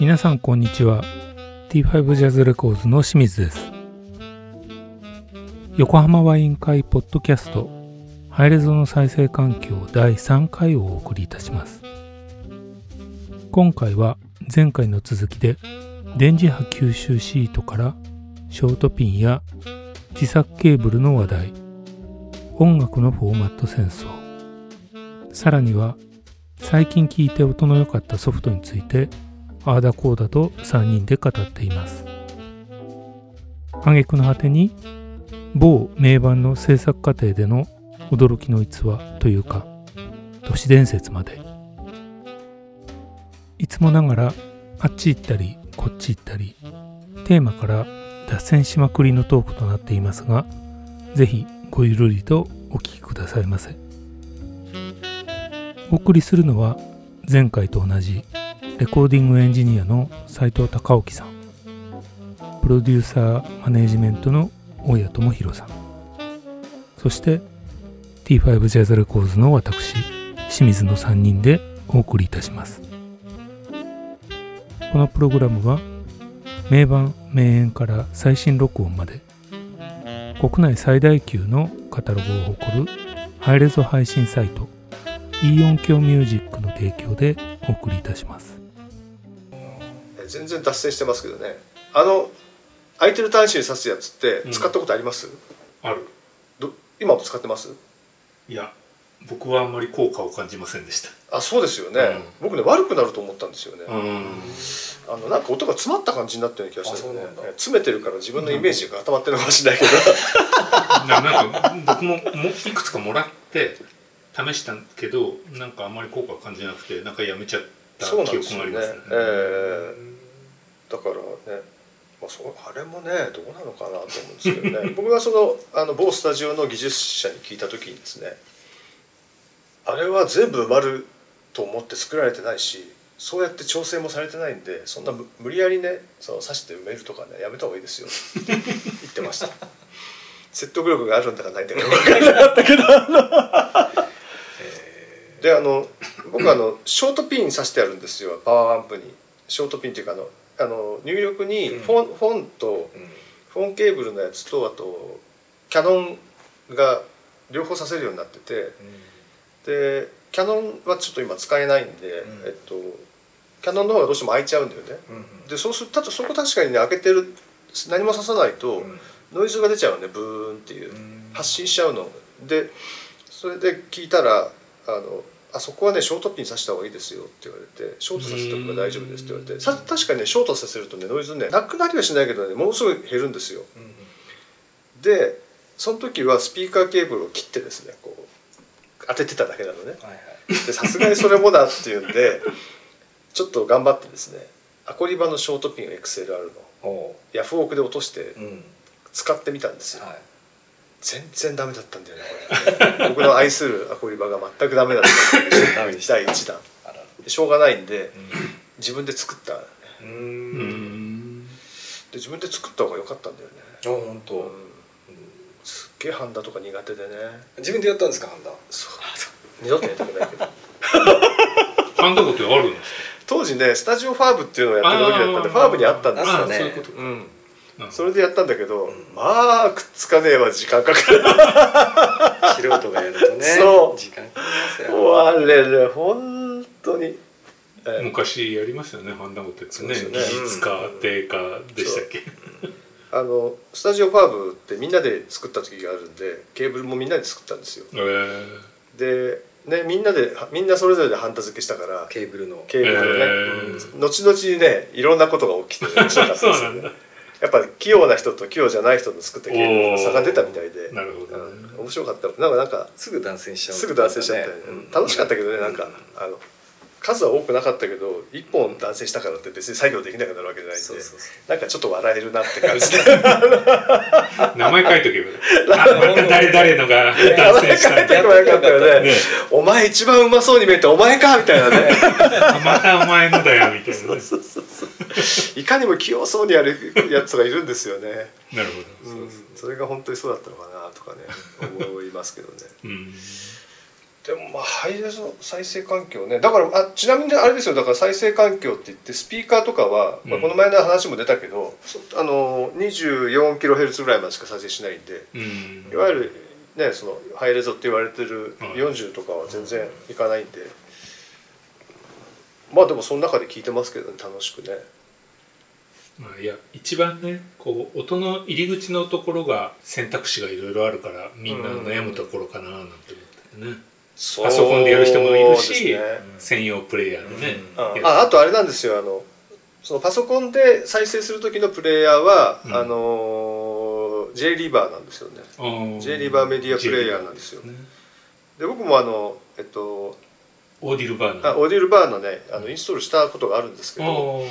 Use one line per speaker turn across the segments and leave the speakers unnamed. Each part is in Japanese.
皆さんこんにちは。T5 ジャズレコーズの清水です。横浜ワイン会ポッドキャストハイレゾの再生環境第3回をお送りいたします。今回は前回の続きで電磁波吸収シートからショートピンや自作ケーブルの話題音楽のフォーマット戦争さらには最近聞いて音の良かったソフトについてああだこうだと3人で語っています。挙句の果てに某名盤の制作過程での驚きの逸話というか都市伝説までいつもながらあっち行ったりこっち行ったりテーマから脱線しまくりのトークとなっていますがぜひごゆるりとお聞きくださいませ。お送りするのは前回と同じレコーディングエンジニアの斉藤隆興さん。プロデューサーマネージメントの大谷智弘さん。そして T5 ジャズレコーズの私清水の3人でお送りいたします。このプログラムは名盤名演から最新録音まで国内最大級のカタログを誇るハイレゾ配信サイト E 音響ミュージックの提供でお送りいたします。
全然脱線してますけどね。あの空いてる端子に挿すやつって使ったことあります、
ある。
ど今も使ってます？
いや僕はあんまり効果を感じませんでした。
あそうですよね、僕ね悪くなると思ったんですよね、
うん。
あのなんか音が詰まった感じになってる気がしたよね詰めてるから自分のイメージが固まってるのかもしれないけど、
ななんか僕ももいくつかもらって試したけどなんかあんまり効果を感じなくてなんかやめちゃった
そうなん
記
ですよね。
憶がありますね。
ええ。だからね、まあ、そうあれもねどうなのかなと思うんですけどね。僕がそのあの某スタジオの技術者に聞いた時にですねあれは全部埋まると思って作られてないしそうやって調整もされてないんでそんな無無理やりねその刺して埋めるとかねやめた方がいいですよって言ってました。説得力があるんだかないんだか分 からなかったけど。あのであの僕あのショートピン刺してあるんですよパワーアンプに。ショートピンっていうかあのあの入力にフォン,、フォンとフォンケーブルのやつとあとキャノンが両方させるようになっててでキャノンはちょっと今使えないんで、
ん。
えっとキャノンの方がどうしても開いちゃうんだよね。でそうするとそこ確かにね開けてる何もささないとノイズが出ちゃうねブーンっていう。発信しちゃうの。でそれで聞いたらあのあそこはねショートピンさした方がいいですよって言われてショートさせておけば大丈夫ですって言われてさ確かにねショートさせるとねノイズねなくなりはしないけどねものすごい減るんですよ。でその時はスピーカーケーブルを切ってですねこう当ててただけなのね。さすがにそれもだっていうんでちょっと頑張ってですねアコリバのショートピン XLR の。
お
ヤフオクで落として
ううん。
使ってみたんですよ。
はい。
全然ダメだったんだよねこれ。僕の愛するアコリバが全くダメだった 第1弾。しょうがないんで自分で作ったで
う
うん。ん
自分で作った方が良かったんだよね。
あ本当
うん。すっげえハンダとか苦手でね。
自分でやったんですかハンダ？
そう。二度とやりたくないけど。
ハンダゴってあるんです
当時ねスタジオファーブっていうのをやってる時だったんでファーブにあったんですよね。
そういうことか。
うん。
か
それでやったんだけど、
ん。
まあくっつかねえわ時間かかる。
素人がやるとね
そう。
時間かかりますよ。
あれね本当に、えー
昔やりましたよねハンダゴってね。
ね。
技術か定価でしたっけ？
あのスタジオファーブってみんなで作った時があるんでケーブルもみんなで作ったんですよ。
えー。
でねみんなでみんなそれぞれでハンダ付けしたから
ケーブルの。
ケーブルをね、
えー。
うん。後々にねいろんなことが起きて 面白かったですよね。やっぱ器用な人と器用じゃない人の作ったケーブルの差が出たみたいで。
なるほどね。
うん。面白かった。なんかなんか
すぐ断線しちゃう
すぐ断線しちゃったよね、
うん。
楽しかったけどねなんかあの数は多くなかったけど一本断線したからって別に作業できなくなるわけじゃないんでなんかちょっと笑えるなって感じで。
名前書いとけば。誰誰のが断線したんだ
書いてもよかったよね。
ね。
お前一番うまそうに見えてお前かみたいなね。
またお前のだよみた
そうそうそう。いかにも器用そうにやるやつがいるんですよね、
なるほど。
うん、それが本当にそうだったのかなとかね思いますけどね。
うん
でもまあハイレゾ再生環境ね。だからあちなみにあれですよ。だから再生環境って言ってスピーカーとかは、まあ、
うん
この前の話も出たけど、そあの 24kHz ぐらいまでしか再生しないんで
うん。
いわゆるねそのハイレゾって言われてる
はい
40とかは全然いかないんで、まあでもその中で聞いてますけどね楽しくね。
まあ、いや一番ねこう音の入り口のところが選択肢がいろいろあるからみんな悩むところかななんて思ってね、パソコンでやる人もいるし、
ね
専用プレイヤーでね、
あ
やる。
ああとあれなんですよあのそのパソコンで再生する時のプレイヤーは、
うん。
あの J リーバーなんですよね。J リー。バーメディアプレイヤーなんですよ。
ね。
で僕もあのえっと
オーディルバーナ
オーディルバーのねあのインストールしたことがあるんですけ
あ
ど
ー。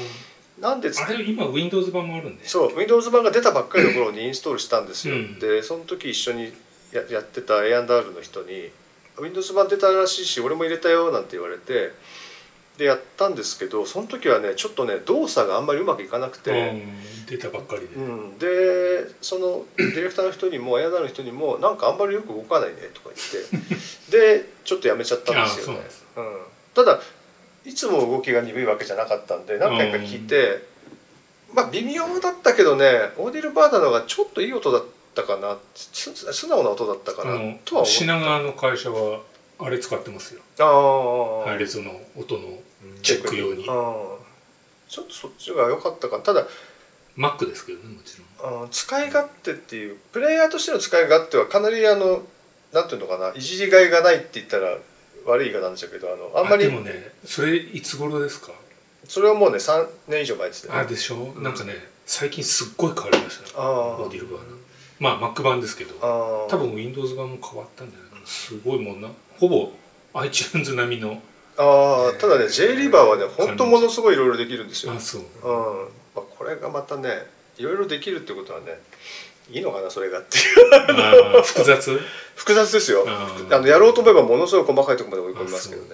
なんでつ
あれ今 Windows 版もあるんで
そう Windows 版が出たばっかりの頃にインストールしたんですよ、
うん。
でその時一緒にややってた A&R の人に「Windows 版出たらしいし俺も入れたよ」なんて言われてでやったんですけどその時はねちょっとね動作があんまりうまくいかなくて、
うん出たばっかりで、
うん、でそのディレクターの人にも A&R の人にも「なんかあんまりよく動かないね」とか言って でちょっとやめちゃったんですよね。ただいつも動きが鈍いわけじゃなかったんで何回か聞いて、まあ微妙だったけどねオーディルバーダの方がちょっといい音だったかな。す素直な音だったかな。とは思う
品川の会社はあれ使ってますよ。
ああ、
ハイレゾの音のチェック用に。
ちょっとそっちが良かったか。なただ
Mac ですけどねもちろん。
使い勝手っていうプレイヤーとしての使い勝手はかなりあのなんていうのかな。いじりがいがないって言ったら悪い言い方なんでしょうけどあのあんまり。
でもねそれいつ頃ですか？
それはもうね3年以上前ですね。
あでしょ、なんかね最近すっごい変わりました。ね
あ
オーディルバーナまあ Mac 版ですけど多分 Windows 版も変わったんじゃないかな。すごいもんな。ほぼ iTunes 並みの
ああただね J リーバーはね本当ものすごいいろいろできるんですよ、うん
あそう。
まあ、これがまたねいろいろできるってことはねいいのかなそれがっていう。
複雑？
複雑ですよ。
あ
のやろうと思えばものすごい細かいところまで追い込みますけどね。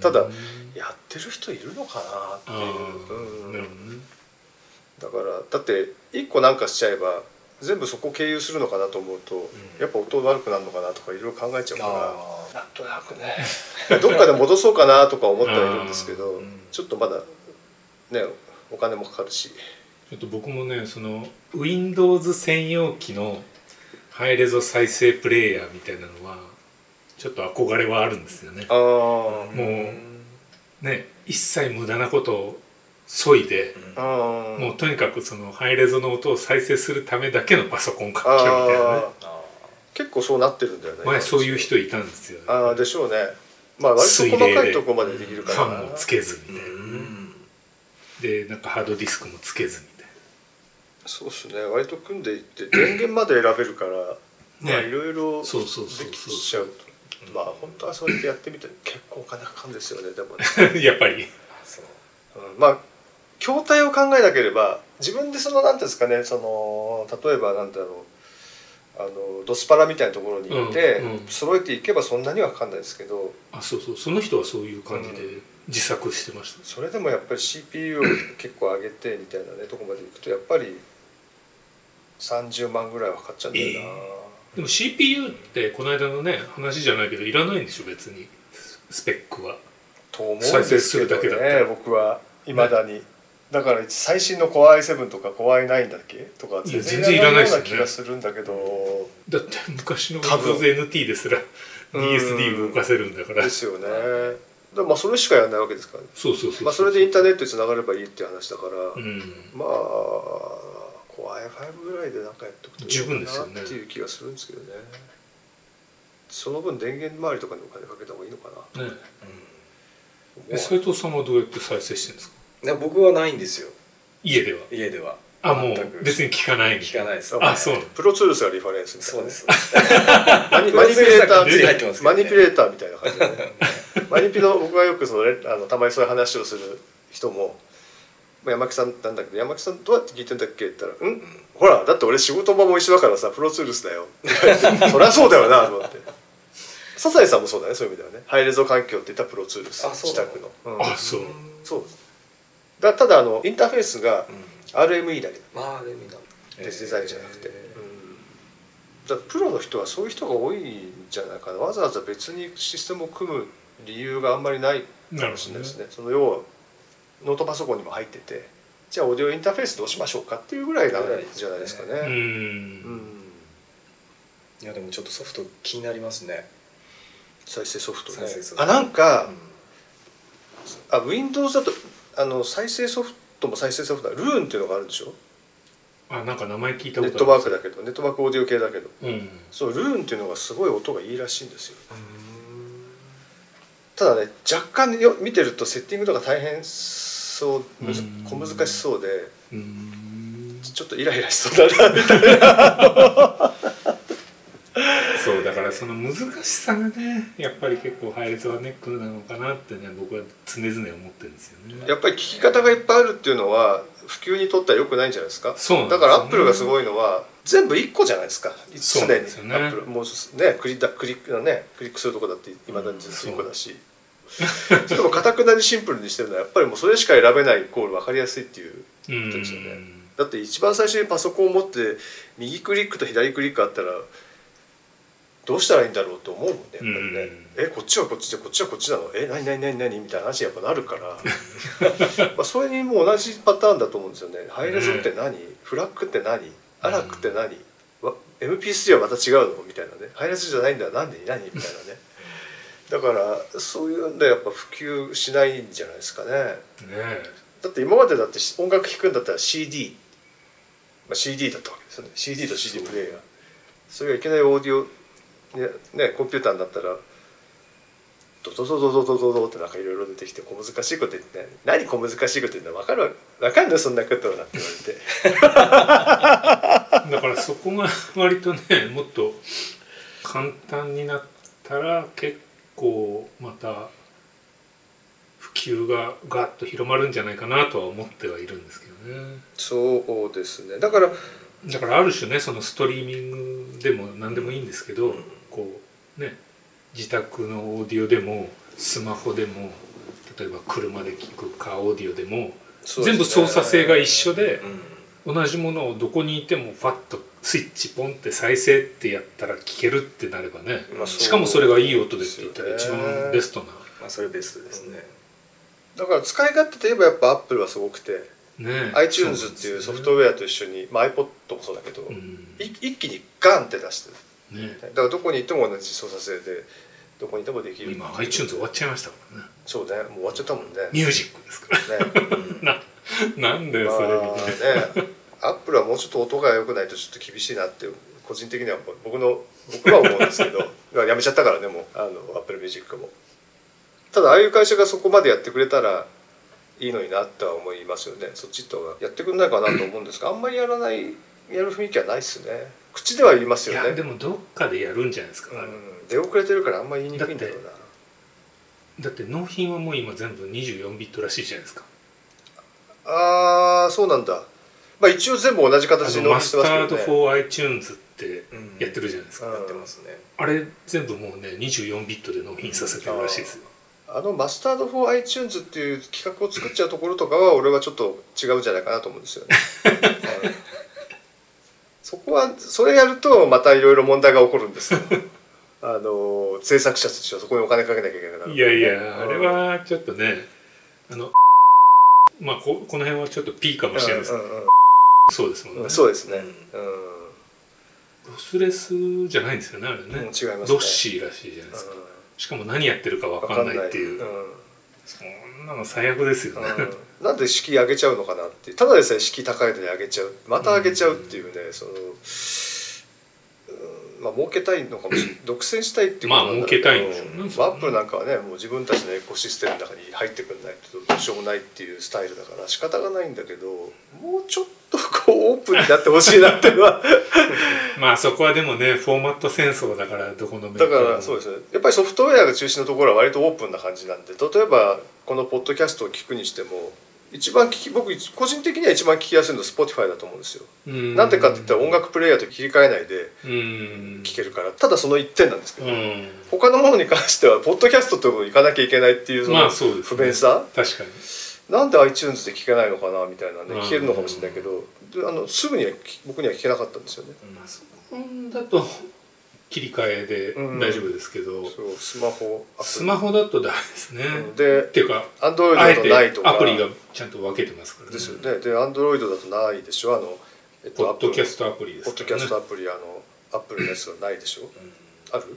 ただやってる人いるのかなって
あ
いう、
ー
うん。だからだって1個なんかしちゃえば全部そこ経由するのかなと思うと、やっぱ音悪くなるのかなとかいろいろ考えちゃう
あ
から。なんとなくね。どっかで戻そうかなとか思ってはいるんですけど、
ん。
ちょっとまだねお金もかかるし。
ちょっと僕もねその Windows 専用機のハイレゾ再生プレイヤーみたいなのはちょっと憧れはあるんですよね。
ああ
もうね一切無駄なことを削いで
あー
もうとにかくそのハイレゾの音を再生するためだけのパソコン環境みたいなね。
結構そうなってるんだよね。
前そういう人いたんですよ、ね、
ああでしょうね。まあ割と
水
細かいところまでできるから。
ファンもつけずみたいな。ね、でなんかハードディスクもつけずみたい
そうですね。割と組んでいって電源まで選べるからまあ
ね
いろいろ
うそうそうそう
きちゃう。とまあ本当はそうやってやってみて結構お金かかるんですよねでもね、
な やっぱり。
そう
うん。まあ筐体を考えなければ自分でそのなんていうんですかねその例えばなんだろうあのドスパラみたいなところにいて、
うんうん。
揃えていけばそんなにはかかんないですけど
あそうそう。その人はそういう感じで自作してました、
それでもやっぱり CPU を結構上げてみたいなねとこまでいくとやっぱり30万ぐらいはかかっちゃうんだよな、
でも CPU ってこの間のね話じゃないけどいらないんでしょ別に。スペックは。
と思うんですけど
だけだった
ね
ら。
僕はいまだに、だから最新の Core i7 とか Core i9 だっけ？とか全然
い
いらない
よ
うな気がするんだけど、
だって昔の
多分。
Windows NT ですら
うん
DSD 動かせるんだから。
ですよね。だからまあそれしかやらないわけですから。ね
そうそうそう
まあ、それでインターネットにつながればいいっていう話だから、
うん。
まあ Core i5 ぐらいでなんかやっておくと
十分ですよね
なっていう気がするんですけどね。その分電源周りとかにお金かけた方がいいのかな。
ね。え斉藤さんはどうやって再生してるんですか？
ね僕はないんですよ。
家では？
家では。
あもう別に聞かない
聞かないです。
あそう
プロツールスがリファレンス
そうです。
マニピュレーターマニピュレーターみたいな感じで、ね、マニピの僕がよくそのレあのたまにそういう話をする人もまあ山木さんなんだけど山木さんどうやって聞いてんだっけって言ったら「うん？ほらだって俺仕事場も一緒だからさプロツールスだよ」そりゃそうだよなと思って。笹井さんもそうだねそういう意味ではね。ハイレゾ環境って言ったらプロツールス。
あそう
自宅の、うん。
あそう。
そうですだただあのインターフェースが
うん。
RME だけ。
まあでもいいな
デザインじゃなくて、
え
だプロの人はそういう人が多いんじゃないかな。わざわざ別にシステムを組む理由があんまりないかもしれないですね。その要はノートパソコンにも入っててじゃあオーディオインターフェースどうしましょうかっていうぐらいなんじゃないですかね。
う
うん。
ん
いやでもちょっとソフト気になりますね。
再生ソフトね。あなんか、
う
あ Windows だとあの再生ソフトも再生ソフトだルーンっていうのがあるでしょ？
あなんか名前聞いた
ネットワークだけどネットワークオーディオ系だけど。
うん。
そうルーンっていうのがすごい音がいいらしいんですよ。
ん。
ただね若干よ見てるとセッティングとか大変そう小難しそうで
うん。
ちょっとイライラしそうだなみたいな
そうだからその難しさがねやっぱり結構配列はネックなのかなってね僕は常々思ってるんですよね。
やっぱり聞き方がいっぱいあるっていうのは普及にとっては良くないんじゃないですか？
そうね。
だからアップルがすごいのは全部1個じゃないですか？
そう
常に
ね。
アップルもうね。クリだクリックねクリックするとこだっていまだにずっと1個だし。それもかたくなにシンプルにしてるのはやっぱりもうそれしか選べないイコール分かりやすいっていう
うん。
ことですよね。だって一番最初にパソコンを持って右クリックと左クリックあったらどうしたらいいんだろうと思うもんねやっぱりね、
うん
えこっちはこっちでこっちはこっちなの？え何何何何？みたいな話にやっぱなるから。まあそれにも同じパターンだと思うんですよね。ハイレゾって何、フラッグって何？アラックって何、わ MP3 はまた違うの？みたいなね。ハイレゾじゃないんだ。何？で何？みたいなね。だからそういうんでやっぱ普及しないんじゃないですかね。
ね
だって今までだって音楽聴くんだったら CD、まあ、CD だったわけですよね。CD と CD プレイヤー。それがいきなりオーディオねねコンピューターになったらドドドドドドドドってなんかいろいろ出てきて小難しいこと言って「何小難しいこと言うの分かる分かんないそんなことは」って言われて。
だからそこが割とねもっと簡単になったら結構また普及がガッと広まるんじゃないかなとは思ってはいるんですけどね。
そうですね。だから
だからある種ねそのストリーミングでも何でもいいんですけど、こうね自宅のオーディオでもスマホでも例えば車で聞くカーオーディオでも
ね。
全部操作性が一緒で
うん。
同じものをどこにいてもファッとスイッチポンって再生ってやったら聞けるってなればね
まあ
しかもそれがいい音でって言ったら一番ベストな。
まあそれベストですね。
だから使い勝手といえばやっぱアップルはすごくて
ね
iTunes っていうソフトウェアと一緒に、まあ、iPod もそうだけど、
うん。
い一気にガンって出してる
ね。
だからどこにいても同じ操作性でどこにいてもできる
今 iTunes 終わっちゃいましたからね。
そうね。もう終わっちゃったもんね。
ミュージックですから。
ね。
な なんだよそれみたいな。
まあね。アップルはもうちょっと音が良くないとちょっと厳しいなって個人的には僕の僕は思うんですけど。やめちゃったからねもう。あのアップルミュージックも。ただああいう会社がそこまでやってくれたらいいのになとは思いますよね。そっちとやってくれないかなと思うんですがあんまりやらないやる雰囲気はないですね口では言います
い
よね。
やでもどっかでやるんじゃないですか、
うん、出遅れてるからあんまり言いにくいんだろうな。
だって納品はもう今全部24ビットらしいじゃないですか。
あーそうなんだ。まあ一応全部同じ
あ
形の
のマスタード・
ね。
フォー・ iTunes ってやってるじゃないですか、
うん。
やってますね。
あれ全部もうね24ビットで納品させてるらしいですよ、
あのマスタード・フォー・ iTunes っていう企画を作っちゃうところとかは俺はちょっと違うんじゃないかなと思うんですよね。はいそこはそれやるとまたいろいろ問題が起こるんですよ。あの制作者としてはそこにお金かけなきゃいけないから、
いやいやあれはちょっとねあのまあここの辺はちょっと P かもしれないですけど、
うんうん。
そうですもんね。
うんそうですね。
うん。
うん。
ロスレスじゃないんですよねあれね、
うん違いますね。
ロッシーらしいじゃないですか、
うん。
しかも何やってるか分かんないっていう、
わ
そんなの最悪ですよね、
なんで敷居上げちゃうのかなってただでさえ敷居高いのに上げちゃう。また上げちゃうっていうね、その、うんまあ儲けたいのかもしれない。独占したいっていうことなんだけど
まあ儲けたいんでしょうね
まあアップルなんかはねもう自分たちのエコシステムの中に入ってくんないとどうしようもないっていうスタイルだから仕方がないんだけどもうちょっとこうオープンになってほしいなっていうのは。
まあそこはでもねフォーマット戦争だからどこのメーカ
だからそうですね。やっぱりソフトウェアが中心のところは割とオープンな感じなんで例えばこのポッドキャストを聞くにしても一番聞き僕個人的には一番聞きやすいのは Spotify だと思うんですよ。
うん。
なんでかって言ったら音楽プレイヤーと切り替えないで
うん。
聴けるから。ただその一点なんですけど、
うん。
他のものに関してはポッドキャストところに行かなきゃいけないっていうその
まあそうですね。
不便さ、
確かに。
なんで iTunes で聞けないのかなみたいなね
うん。
聞けるのかもしれないけどであのすぐにはき僕には聞けなかったんですよね。
うんだと切り替えで大丈夫ですけど、
そうスマホ。
スマホだとダメですね、
うん。で
っていうか
Android
あえ
だとないと
アプリがちゃんと分けてますからね。
ですよねで Android だとないでしょ。あの、えっ
ポッドキャ
ス
トアプリで
ポッドキャストアプリあのアップルのやつがないでしょ。ある、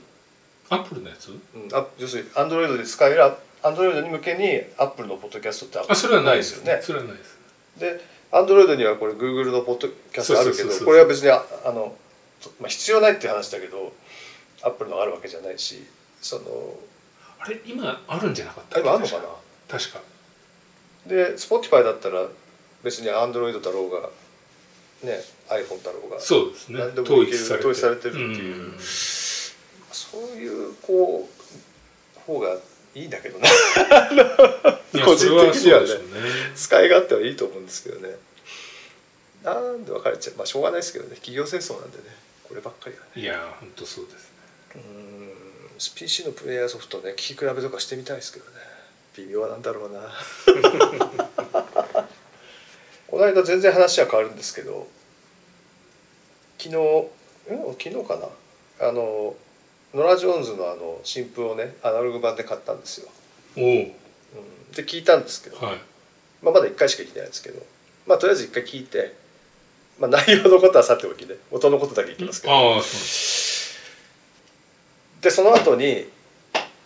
アップルのやつ？
うん、あ要するに Android で使える Android に向けにアップルのポッドキャストって
あそれはないで
ですすよね。
それはないです。
で Android にはこれ Google のポッドキャストあるけどこれは別にああの、まあ、必要ないっていう話だけどアップルのがあるわけじゃないしその
あれ今あるんじゃなかった？
あ今あるのかな？
確か。
で Spotify だったら別に Android だろうがね iPhone だろうが
そうですね。
何でも
統一されて。
統一されてるっていう。
うん。
そういうこう方がいいんだけどね 個人的にはね
ね。
使い勝手はいいと思うんですけどね。なんで別れちゃう？まあしょうがないですけどね。企業戦争なんでね。こればっかりはね。
いや本当そうです。ね
うーん PC のプレイヤーソフトね聞き比べとかしてみたいですけどね。微妙なんだろうな。この間全然話は変わるんですけど昨日うん？昨日かな？あのノラ・ジョーンズのあの新譜をねアナログ版で買ったんですよ、
おお
うん、で聞いたんですけど、
はい。
まあ、まだ1回しか聞いてないんですけどまあとりあえず1回聞いて、まあ、内容のことはさておきね音のことだけいきますけど。
ああそう
でその後に、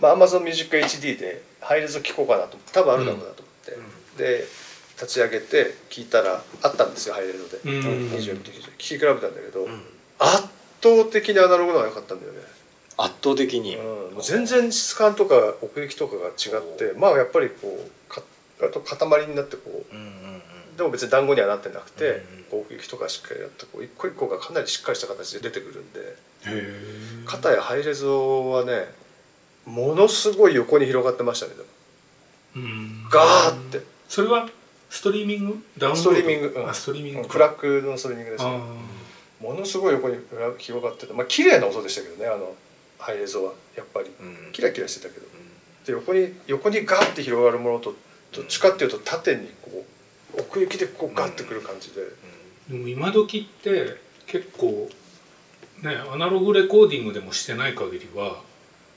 まあ、Amazon Music HD でハイレゾ聴こうかなと思って多分あるだろうなと思って、で立ち上げて聞いたらあったんですよハイレゾで、
うん。
24ビット聴き比べたんだけど、圧倒的にアナログの方が良かったんだよね、
圧倒的に、
うん、もう全然質感とか奥行きとかが違ってまあやっぱりこうかあと塊になってこう
うんうんうん。
でも別に団子にはなってなくて、
うん。
こう奥行きとかしっかりやってこう一個一個がかなりしっかりした形で出てくるんで
へえ
片やハイレゾはねものすごい横に広がってましたねガーって。
それはストリーミング？ダウンロード？
ストリーミングうん。
あストリーミングか。
フラッグのストリーミングです。ものすごい横に広がってて。まあ綺麗な音でしたけどねあのハイレゾは。やっぱり。
うん。
キラキラしてたけど。で横に横にガーって広がるものとどっちかっていうと縦にこう奥行きでこうガッてくる感じで、
あでも今時って結構ねアナログレコーディングでもしてない限りは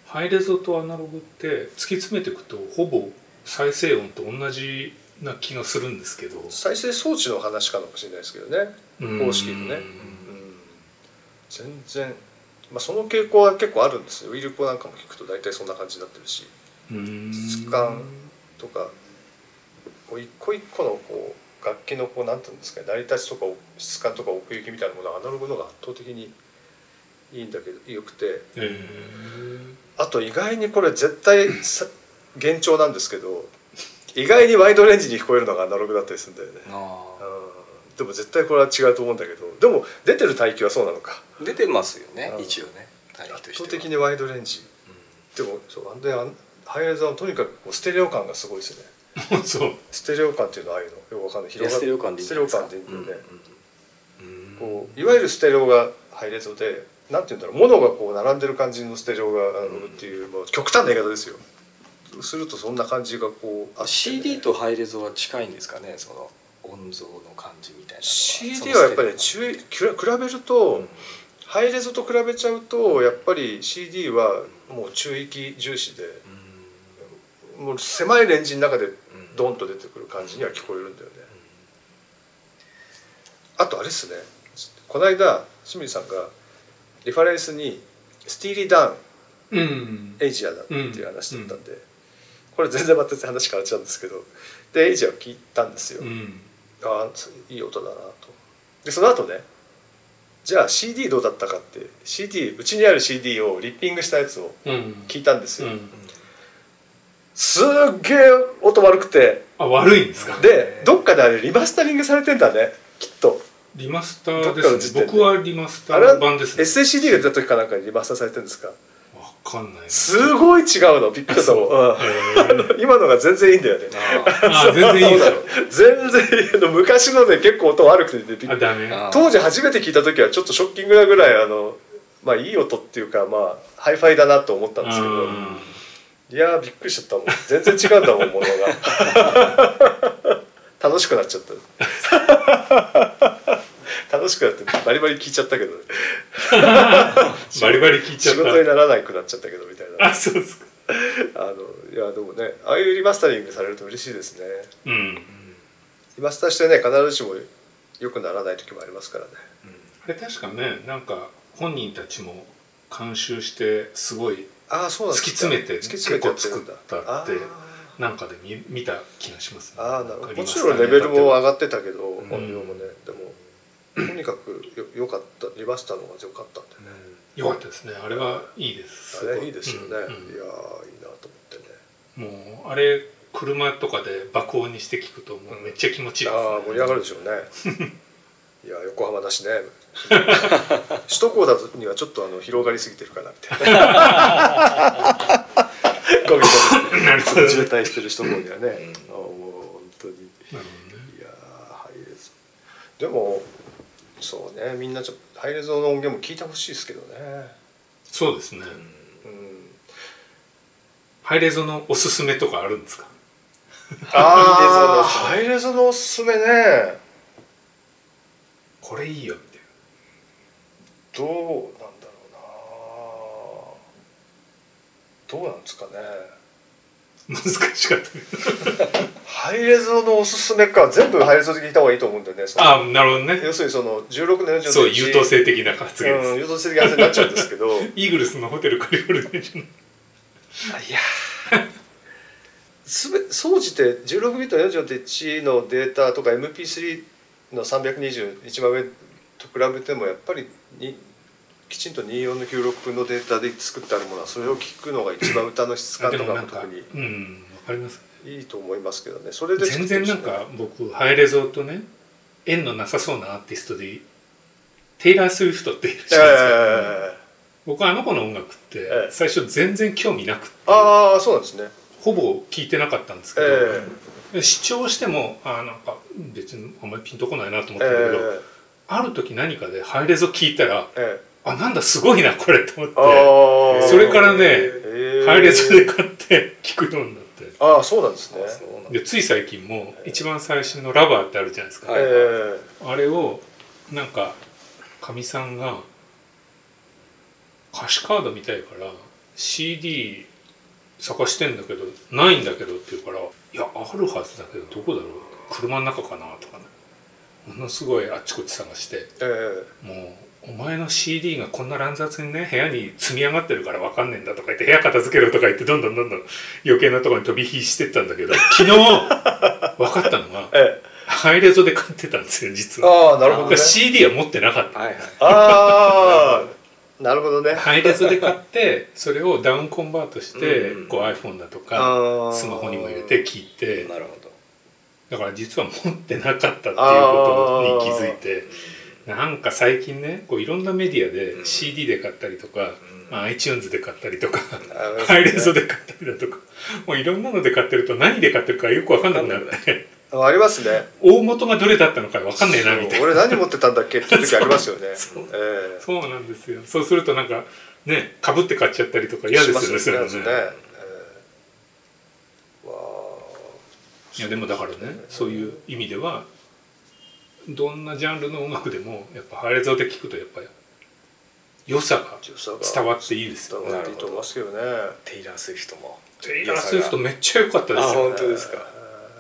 ハイレゾとアナログって突き詰めていくとほぼ再生音と同じな気がするんですけど。
再生装置の話かもしれないですけどね。
うん。
方式のね。うん。全然、まあ、その傾向は結構あるんですよ。ウィルコなんかも聞くと大体そんな感じになってるし。
うん。
質感とかこう一個一個のこう楽器のこうなんていうんですかね。成り立ちとか質感とか奥行きみたいなものはアナログの方が圧倒的にいいんだけどよくて。あと意外にこれ絶対さ幻聴なんですけど意外にワイドレンジに聞こえるのがアナログだったりするんだよね。でも絶対これは違うと思うんだけどでも出てる帯域はそうなのか。
ー出てますよね
うん。
一応ね大
圧倒的にワイドレンジ。でもそうあんでハイレゾはとにかくこうステレオ感がすごいですよね。
そう。
ステレオ感っていうのはああいうの？よくわかんない。
いやステレオ感でいいん
だよね、
うん。
こういわゆるステレオがハイレゾでなんて言うんだろう物がこう並んでる感じのステレオがアナログっていう、もう極端な言い方ですよ。するとそんな感じがこうあってね。
CD とハイレゾは近いんですかねその音像の感じみたいなのは。
CD はやっぱりね比べると、
うん
ハイレゾと比べちゃうとやっぱり CD はもう中域重視でもう狭いレンジの中でドンと出てくる感じには聞こえるんだよね。あとあれですね。この間清水さんがリファレンスにスティーリー・ダン
うん。
エイジアだっていう話だったんで、これ全然また話変わっちゃうんですけどでエイジアを聞いたんですよ。
うん。
ああいい音だなと。でその後ねじゃあ CD どうだったかって CD うちにある CD をリッピングしたやつを
うん。
聞いたんですよ、
うん。
すっげえ音悪くて。
あ悪いんですか？
でどっかであれリマスタリングされてんだねきっと
リマスターですね。僕はリマスタ
あれは
ー版ですね。
SACD が出た時かなんかにリマスターされてるんですか？
わかんないな。
すごい違うのびっくりしたもん、今のが全然いいんだよね。
あ全然いいですよ
全然いいあの。昔ので結構音悪くてびっくり
あダメ。
あ
当時初めて聞いた時はちょっとショッキングなぐらいあのまあいい音っていうかまあハイファイだなと思ったんですけど。
うん。
いやーびっくりしちゃったもん。全然違うんだもんものが。楽しくなっちゃった楽しくなってバリバリ聞いちゃったけどね。
バリバリ聞いちゃっ
仕事にならなくなっちゃったけどみたい
た あ
な
そうですか。
あのいやでもねああいうリマスタリングされると嬉しいですね。
うん。
リマスターしてね必ずしも良くならない時もありますからね。
あれ確かねなんか本人たちも監修してすごい
ああそうなん
突き詰めて結構作ったって
あ
なんかで見見た気がしますね。
ーあーなるほど。
リ
もちろんレベルも上がってたけど
ん。
本量もね。でもとにかくよ良かったリマスターの方が強かったんでね。
よかったですね。あれはいいです。
あれいいですよね、
うんうん。
いやーいいなと思ってね。
もうあれ車とかで爆音にして聞くともうめっちゃ気持ちいいです、ね。
ああ盛り上がるでしょうね。いや横浜だしね。首都高だとにはちょっとあの広がりすぎてるかなみたいなゴミゴミ
なるほどね。
渋滞してる首都高にはね、あもう本当に。
ね。
いやーハイレゾでもそうね。みんなちょっとハイレゾの音源も聞いてほしいですけどね。
そうですね。
うん。
ハイレゾのおすすめとかあるんですか？
ああハイレゾのおすすめ。ね。
これいいよみたい
どうなんだろうな。どうなんですかね。
な難しかった。ね
ハイレゾのおすすめか全部ハイレゾで聞いた方がいいと思うんだよね。
あなるほどね。
要するにその16年
そう優等生的な発言。です、
うん、優等生的な話になっちゃうんですけど。い
イーグルスのホテルカリフォルニアじゃない。
や。すべ総じて16ビット44.1のデータとか MP3 の321番上と比べてもやっぱりにきちんと24の96のデータで作ってあるものはそれを聞くのが一番歌の質感とか
も
特に
うんわかります。
いいと思いますけどね。それで作
全然なんか僕ハイレゾとね縁のなさそうなアーティストでテイラー・スウィフトっているじゃないですか、
え
僕あの子の音楽って
ええ。
最初全然興味なくって。
ー、ああそうなんですね。
ほぼ聞いてなかったんですけど、
え
で視聴してもあなんか別にあんまりピンとこないなと思
え
ったんだけど、
え。
ある時何かでハイレゾ聞いたら
ええ
あなんだすごいなこれと思って。それからね
えー。
ハイレゾで買って聞くようになって。
ああそうなんですね。
でつい最近も一番最初の「ラバー」ってあるじゃないですか、あれをなんかかみさんが歌詞カードみたいから CD 探してんだけどないんだけどって言うから「いやあるはずだけどどこだろう車の中かな」とかね。ものすごいあっちこっち探して。
え。
もう「お前の CD がこんな乱雑にね部屋に積み上がってるから分かんねえんだ」とか言って「部屋片付けろ」とか言ってどんどんどんどん余計なところに飛び火してったんだけど 昨日分かったのが
ええ。
ハイレゾで買ってたんですよ実
え
は。
ああなるほどね。
CD は持ってなかった。
はいはい。
ああ なるほどね。
ハイレゾで買ってそれをダウンコンバートして
うん
こう iPhone だとかスマホにも入れて聞いて
なるほど。
だから実は持ってなかったっていうことに気づいてなんか最近ねこういろんなメディアで
うん。
CD で買ったりとか
うん。
まあ iTunes で買ったりとか
あー
ハイレゾで買ったりだとかもういろんなので買ってると何で買ってるかよく分かんなくなっ
わかんな
て。
あありますね。
大元がどれだったのか分かんねえなみたいな。
俺何持ってたんだっけ？っていう時ありますよね。
そう
ええ。
そうなんですよ。そうするとなんかねかぶって買っちゃったりとか嫌ですよねそういうの
嫌ですね。
ね
ええ。わ
いやでもだからね。そういう意味ではどんなジャンルの音楽でもやっぱハイレゾで聴くとやっぱり良さが伝わっていいですよ
伝わっていいと思いますけどね。
テイラー・スウィフトも。
テイラー・スウィフトめっちゃ良かったです
あ
よ
本当ですか。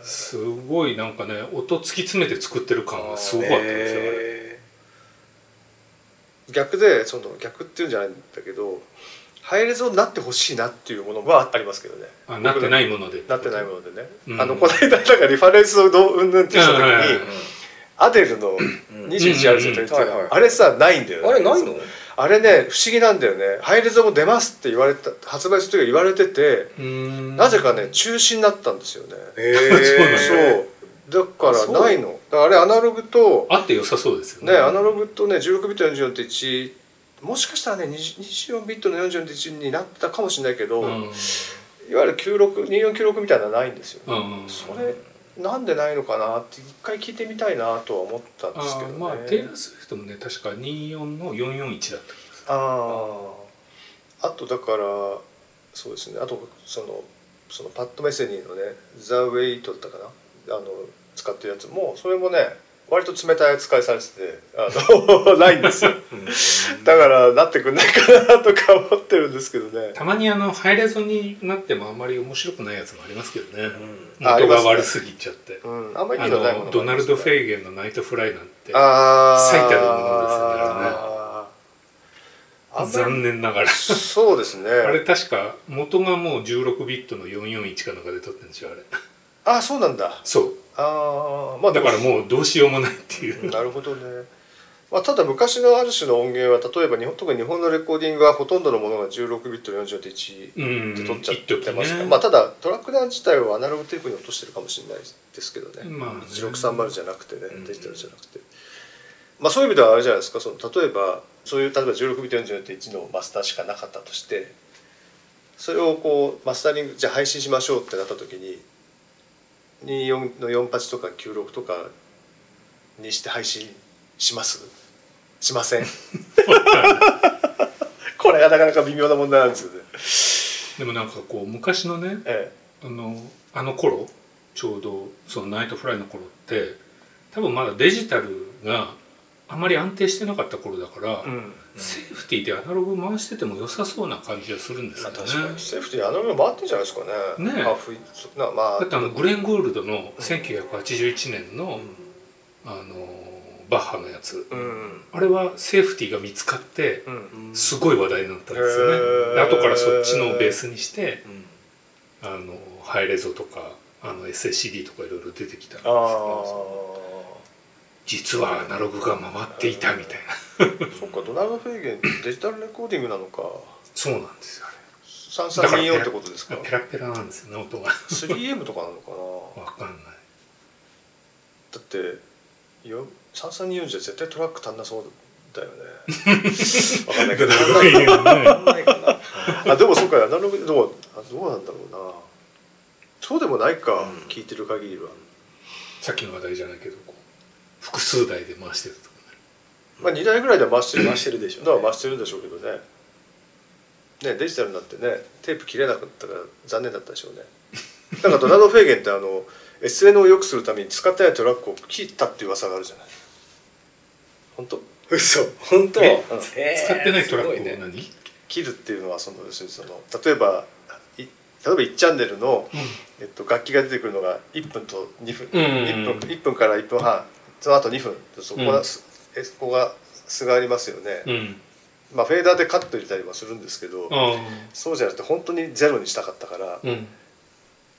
すごいなんかね音突き詰めて作ってる感がすごかったですよ、
逆でその逆っていうんじゃないんだけどハイレゾになってほしいなっていうものはありますけどね。
あなってないもので
なってないものでね、
うん。
あのこの間なんかリファレンスをどううんぬんってした時に、アデルの
うん。
21あるじゃん、
う
あれさないんだよね。
あれないの？
あれね不思議なんだよね。ハイレゾも出ますって言われた発売する時は言われてて、なぜかね中止になったんですよね、
へ
そう。だからないの。あれアナログと
あって良さそうですよね。
ねアナログとね16ビットの44.1もしかしたらね20 24ビットの44.1になったかもしれないけど、
うん。
いわゆる962496みたいなのはないんですよ、
うん。
それなんでないのかなって一回聞いてみたいなとは思ったんですけどね。
まあテイラー・スウィフトもね確か24の441だった気がする。
あああとだからそうですね。あとそのそのパッド・メセニーのね「ザ・ウェイト」だったかな？あの使ってるやつもそれもね割と冷たい扱いされててあの ないんですよ。だからなってくんないかなとか思ってるんですけどね。
たまにあのハイレゾになってもあんまり面白くないやつもありますけどね、
うん。あ
元が悪すぎちゃって、
うん。あんまりのないもの
のドナルド・フェイゲンのナイトフライなんて最たるものですあ
あんまり。
残念ながら。
そうですね。
あれ確か元がもう16ビットの441かなんかで撮ってるんですよあれ。
あそうなんだ。
そう
ああまあ
だからもうどうしようもないっていう。
なるほどね、まあ、ただ昔のある種の音源は例えば日本特に日本のレコーディングはほとんどのものが16ビット44.1
うん。
で撮っちゃってますから、
ね。
まあ、ただトラックダウン自体はアナログテープに落としてるかもしれないですけどね、
まあね。
1630じゃなくてね
うん。
デジタルじゃなくて、まあ、そういう意味ではあれじゃないですか。その例えばそういう例えば16ビット44.1のマスターしかなかったとしてそれをこうマスタリングじゃあ配信しましょうってなった時に24の48とか96とかにして配信します？しません。これがなかなか微妙な問題なんですよね。
でもなんかこう昔のね
え。
あのあの頃ちょうどそのナイトフライの頃って多分まだデジタルがあまり安定してなかった頃だから、
えうん。
セーフティーでアナログ回してても良さそうな感じがするんですよね、
まあ確かに。
セーフティーアナログ回ってんじゃないですかね。
ねえ。
まあ、ふいそなまあ。
だってあのグレン・ゴールドの1981年の,、あのバッハのやつ。
うん。
あれはセーフティーが見つかって
うん。
すごい話題になったんですよね。
へー。
で後からそっちのベースにして
うん。
あのハイレゾとかあの SSCD とかいろいろ出てきたんですけ
あ
ど実はアナログが回っていたみたいな。
あそっかドナルド・フェイゲンデジタルレコーディングなのか。
そうなんですよあれ。
3324ってことですか？
ペラペラなんですよね音が
3M とかなのかな？
わかんない。
だってよ3324じゃ絶対トラック足んなそうだよね。わかんないけど
なんないかな。
あでもそうかアナログでもあどうなんだろうな。そうでもないか、
うん。
聞いてる限りは。
さっきの話題じゃないけど複数台で回してると
まあ2台ぐらいで回してる
回してるでしょ。うね
のは回してるんでしょうけどね。ねデジタルになってねテープ切れなかったから残念だったでしょうね。なんかドナルド・フェーゲンってあの SN を良くするために使ってないトラックを切ったっていう噂があるじゃない。本当？
嘘。本当？
え？
うん。
使ってないトラックを
すごいね。
何、
切るっていうのはその要するにその例えばい例えば1チャンネルの、えっと、楽器が出てくるのが1分と2分、
うん。
1分1分から1分半その後2分。そこが、
うん。
そこが素がありますよね、
うん。
まあフェーダーでカット入れたりもするんですけど、
あ
そうじゃなくて本当にゼロにしたかったから
あうん。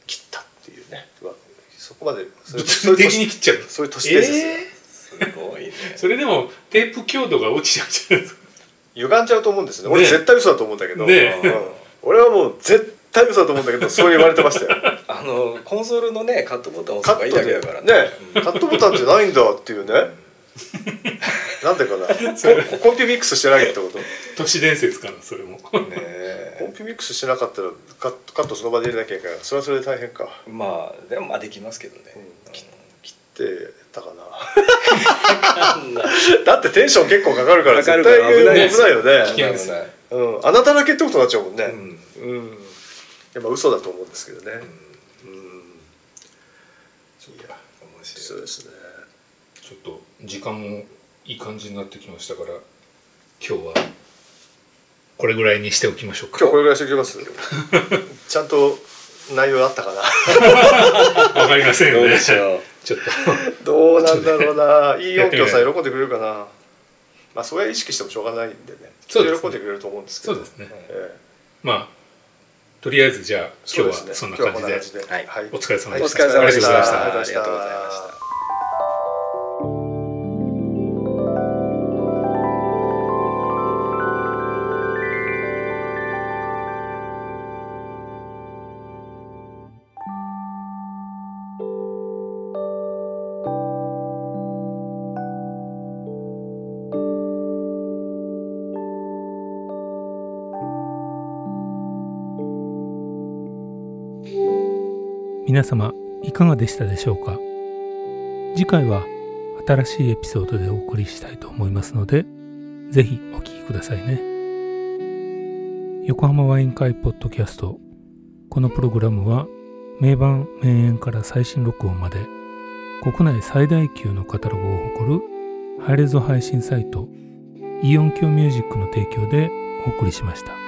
切ったっていうね、まあそこまでそれ
物理的に切っちゃう。
そういう都市伝説ですよ、
え
すごいね。
ーそれでもテープ強度が落ちちゃうじゃないですか。
歪んじゃうと思うんですね
ね。
俺絶対嘘だと思うんだけど、
ね。
うん。俺はもう絶対嘘だと思うんだけどそう言われてましたよ。
あのコンソールのねカットボタンを
カ
押せばいい
ットで
だけだから。
ねカットボタンじゃないんだっていうね。なんでかな。ココンピュミックスしてないってこと？
都市伝説かなそれも。
うんねえ。
コンピュミックスしてなかったらカットカットその場で入れなきゃいけないそれはそれで大変か。
まあでもまあできますけどね。
うん。切ってたかな。
うん
だってテンション結構かかるから
かか
絶対
るから危ない
よね
危険です
危ない
うん、あなただけってことになっちゃうもんね。
うん。
うん、やっぱ嘘だと思うんですけどね。うん、いや
面白い。
そうですね。
ちょっと時間もいい感じになってきましたから今日はこれぐらいにしておきましょうか。
今日これぐらいしておきます？ちゃんと内容あったかな？
わかりません
どう
ね
でしょう？
ちょっと。
どうなんだろうな。いい音響さん喜んでくれるかな？まあそれは意識してもしょうがないんでね。
ね。
喜んでくれると思うんですけど。
そうですね。
ええ。
まあとりあえずじゃあ今日は
そ
んな感じで
はこんな感じで。
はい。
はい
お疲れ様
はい
でした。
お疲れ様でした。
ありがとうございました。
ありがとうございました
皆様いかがでしたでしょうか？次回は新しいエピソードでお送りしたいと思いますのでぜひお聞きくださいね横浜ワイン会ポッドキャストこのプログラムは名盤名演から最新録音まで国内最大級のカタログを誇るハイレゾ配信サイトイオンキョミュージックの提供でお送りしました。